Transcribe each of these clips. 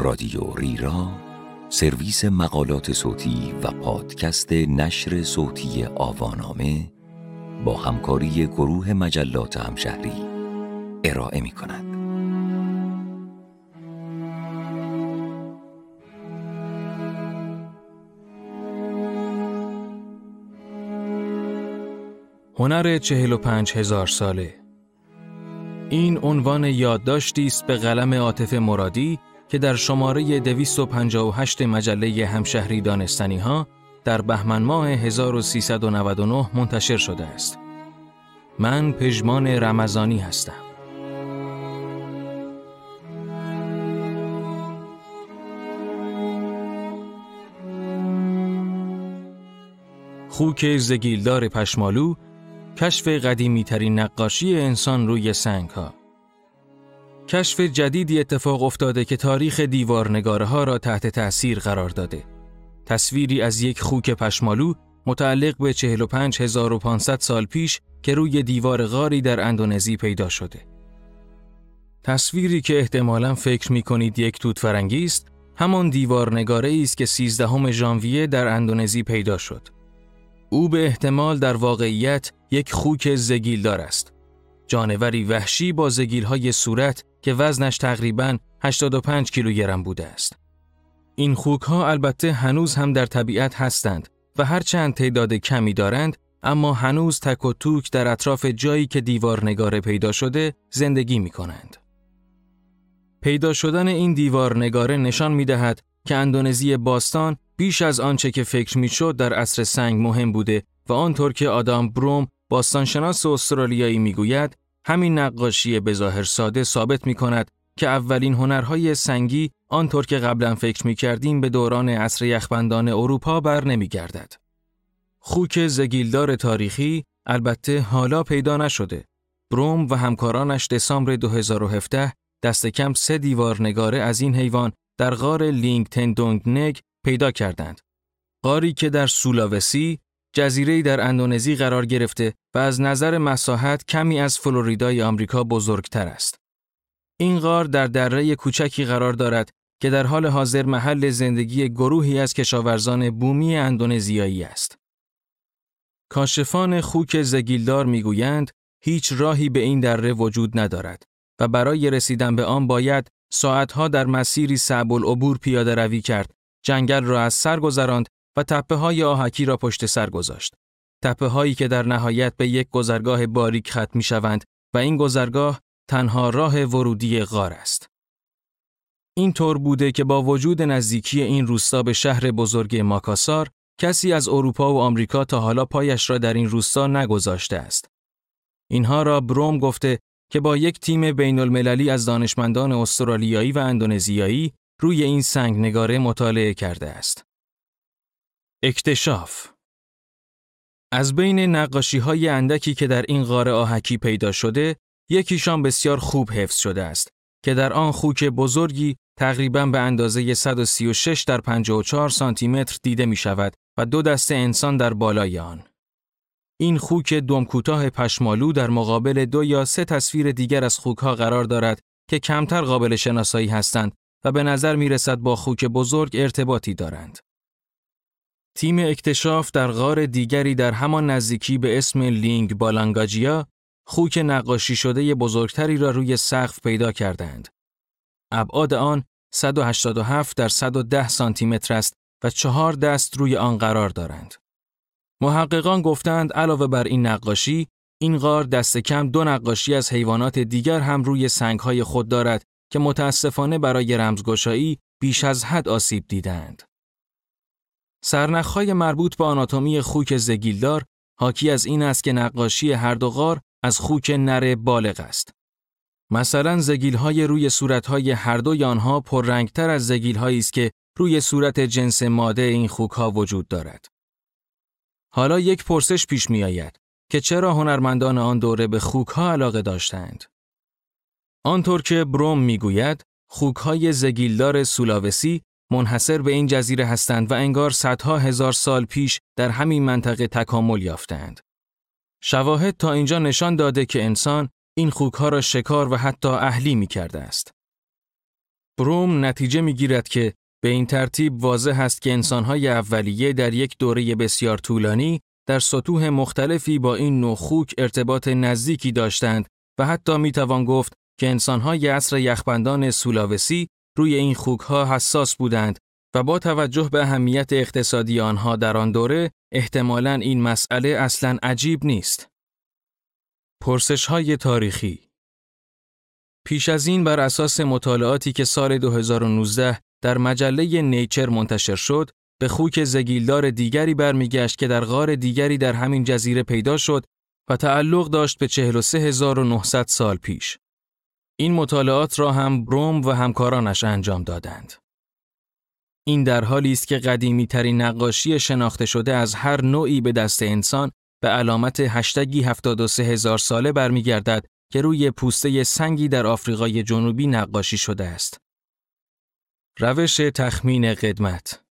رادیو ریرا سرویس مقالات صوتی و پادکست نشر صوتی آوانامه با همکاری گروه مجلات همشهری ارائه می کند. هنر چهل و پنج هزار ساله این عنوان یادداشتی است به قلم عاطف مرادی که در شماره 258 مجله همشهری دانستنی ها در بهمن ماه 1399 منتشر شده است. من پژمان رمضانی هستم. خوک زگیلدار پشمالو کشف قدیمی ترین نقاشی انسان روی سنگ ها کشف جدیدی اتفاق افتاده که تاریخ دیوارنگاره ها را تحت تأثیر قرار داده. تصویری از یک خوک پشمالو متعلق به 45500 سال پیش که روی دیوار غاری در اندونزی پیدا شده. تصویری که احتمالا فکر می کنید یک توت فرنگی است، همان دیوارنگاره است که 13 ژانویه در اندونزی پیدا شد. او به احتمال در واقعیت یک خوک زگیلدار است. جانوری وحشی با زگیلهای صورت که وزنش تقریباً 85 کیلوگرم بوده است. این خوک ها البته هنوز هم در طبیعت هستند و هرچند تعداد کمی دارند اما هنوز تک و توک در اطراف جایی که دیوار نگاره پیدا شده زندگی می کنند. پیدا شدن این دیوار نگاره نشان می دهد که اندونزی باستان بیش از آنچه که فکر می شد در عصر سنگ مهم بوده و آنطور که آدام بروم باستانشناس استرالیایی می گوید همین نقاشی بظاهر ساده ثابت می کند که اولین هنرهای سنگی آنطور که قبلا فکر می کردیم به دوران عصر یخبندان اروپا بر نمی گردد. خوک زگیلدار تاریخی البته حالا پیدا نشده. بروم و همکارانش دسامبر 2017 دست کم سه دیوار نگاره از این حیوان در غار لینگ تندونگ نگ پیدا کردند. غاری که در سولاوسی جزیره در اندونزی قرار گرفته و از نظر مساحت کمی از فلوریدای آمریکا بزرگتر است. این غار در دره کوچکی قرار دارد که در حال حاضر محل زندگی گروهی از کشاورزان بومی اندونزیایی است. کاشفان خوک زگیلدار می‌گویند هیچ راهی به این دره وجود ندارد و برای رسیدن به آن باید ساعتها در مسیری صعب العبور پیاده روی کرد، جنگل را از سر گذراند و تپه های آهکی را پشت سر گذاشت. تپه هایی که در نهایت به یک گذرگاه باریک ختم می شوند و این گذرگاه تنها راه ورودی غار است. این طور بوده که با وجود نزدیکی این روستا به شهر بزرگ ماکاسار، کسی از اروپا و آمریکا تا حالا پایش را در این روستا نگذاشته است. اینها را بروم گفته که با یک تیم بین المللی از دانشمندان استرالیایی و اندونزیایی روی این سنگ نگاره مطالعه کرده است. اکتشاف از بین نقاشی های اندکی که در این غار آهکی پیدا شده، یکیشان بسیار خوب حفظ شده است که در آن خوک بزرگی تقریبا به اندازه 136 در 54 سانتی متر دیده می شود و دو دست انسان در بالای آن. این خوک دم کوتاه پشمالو در مقابل دو یا سه تصویر دیگر از خوک ها قرار دارد که کمتر قابل شناسایی هستند و به نظر می رسد با خوک بزرگ ارتباطی دارند. تیم اکتشاف در غار دیگری در همان نزدیکی به اسم لینگ بالانگاجیا خوک نقاشی شده بزرگتری را روی سقف پیدا کردند. ابعاد آن 187 در 110 سانتی متر است و چهار دست روی آن قرار دارند. محققان گفتند علاوه بر این نقاشی، این غار دست کم دو نقاشی از حیوانات دیگر هم روی سنگهای خود دارد که متاسفانه برای رمزگشایی بیش از حد آسیب دیدند. سرنخهای مربوط به آناتومی خوک زگیلدار حاکی از این است که نقاشی هر دو غار از خوک نر بالغ است. مثلا زگیلهای روی صورتهای هر دوی آنها پررنگتر از زگیلهایی است که روی صورت جنس ماده این خوکها وجود دارد. حالا یک پرسش پیش می آید که چرا هنرمندان آن دوره به خوکها علاقه داشتند؟ آنطور که بروم می‌گوید خوکهای زگیلدار سولاوسی منحصر به این جزیره هستند و انگار صدها هزار سال پیش در همین منطقه تکامل یافتند. شواهد تا اینجا نشان داده که انسان این خوکها را شکار و حتی اهلی می کرده است. بروم نتیجه می گیرد که به این ترتیب واضح است که انسانهای اولیه در یک دوره بسیار طولانی در سطوح مختلفی با این نوع خوک ارتباط نزدیکی داشتند و حتی می توان گفت که انسانهای عصر یخبندان سولاوسی روی این خوکها حساس بودند و با توجه به اهمیت اقتصادی آنها در آن دوره احتمالاً این مسئله اصلاً عجیب نیست. پرسش های تاریخی پیش از این بر اساس مطالعاتی که سال 2019 در مجله نیچر منتشر شد، به خوک زگیلدار دیگری برمیگشت که در غار دیگری در همین جزیره پیدا شد و تعلق داشت به 43900 سال پیش. این مطالعات را هم بروم و همکارانش انجام دادند. این در حالی است که قدیمی ترین نقاشی شناخته شده از هر نوعی به دست انسان به علامت هشتگی 73 هزار ساله برمیگردد که روی پوسته سنگی در آفریقای جنوبی نقاشی شده است. روش تخمین قدمت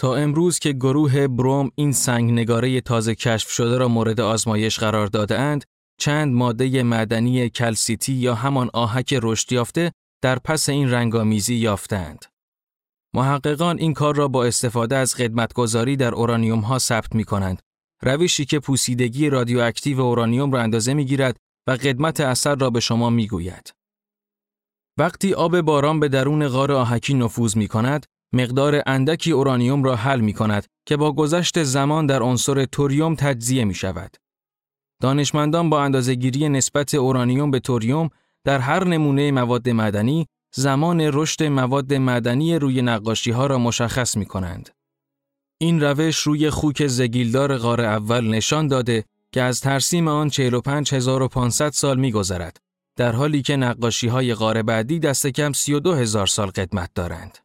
تا امروز که گروه بروم این سنگ نگاره تازه کشف شده را مورد آزمایش قرار داده اند، چند ماده معدنی کلسیتی یا همان آهک رشد یافته در پس این رنگامیزی یافتند. محققان این کار را با استفاده از قدمتگذاری در اورانیوم ها ثبت می کنند. روشی که پوسیدگی رادیواکتیو اورانیوم را اندازه می گیرد و قدمت اثر را به شما می گوید. وقتی آب باران به درون غار آهکی نفوذ می کند، مقدار اندکی اورانیوم را حل می کند که با گذشت زمان در عنصر توریوم تجزیه می شود. دانشمندان با اندازهگیری نسبت اورانیوم به توریوم در هر نمونه مواد مدنی زمان رشد مواد مدنی روی نقاشی ها را مشخص می کنند. این روش روی خوک زگیلدار غار اول نشان داده که از ترسیم آن 45500 سال می گذرد. در حالی که نقاشی های غار بعدی دست کم 32000 سال قدمت دارند.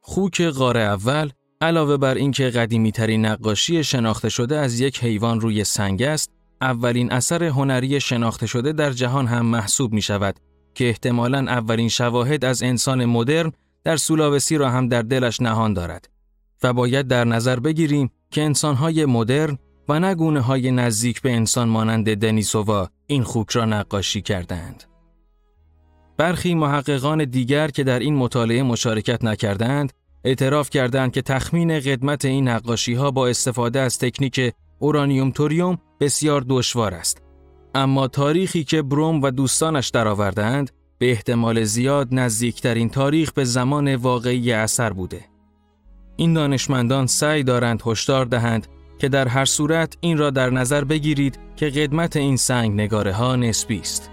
خوک غار اول علاوه بر اینکه قدیمی ترین نقاشی شناخته شده از یک حیوان روی سنگ است، اولین اثر هنری شناخته شده در جهان هم محسوب می شود که احتمالاً اولین شواهد از انسان مدرن در سولاوسی را هم در دلش نهان دارد و باید در نظر بگیریم که انسانهای مدرن و نگونه های نزدیک به انسان مانند دنیسووا این خوک را نقاشی کردند. برخی محققان دیگر که در این مطالعه مشارکت نکردند، اعتراف کردند که تخمین قدمت این نقاشی ها با استفاده از تکنیک اورانیوم توریوم بسیار دشوار است. اما تاریخی که بروم و دوستانش درآوردند به احتمال زیاد نزدیکترین تاریخ به زمان واقعی اثر بوده. این دانشمندان سعی دارند هشدار دهند که در هر صورت این را در نظر بگیرید که قدمت این سنگ نگاره ها نسبی است.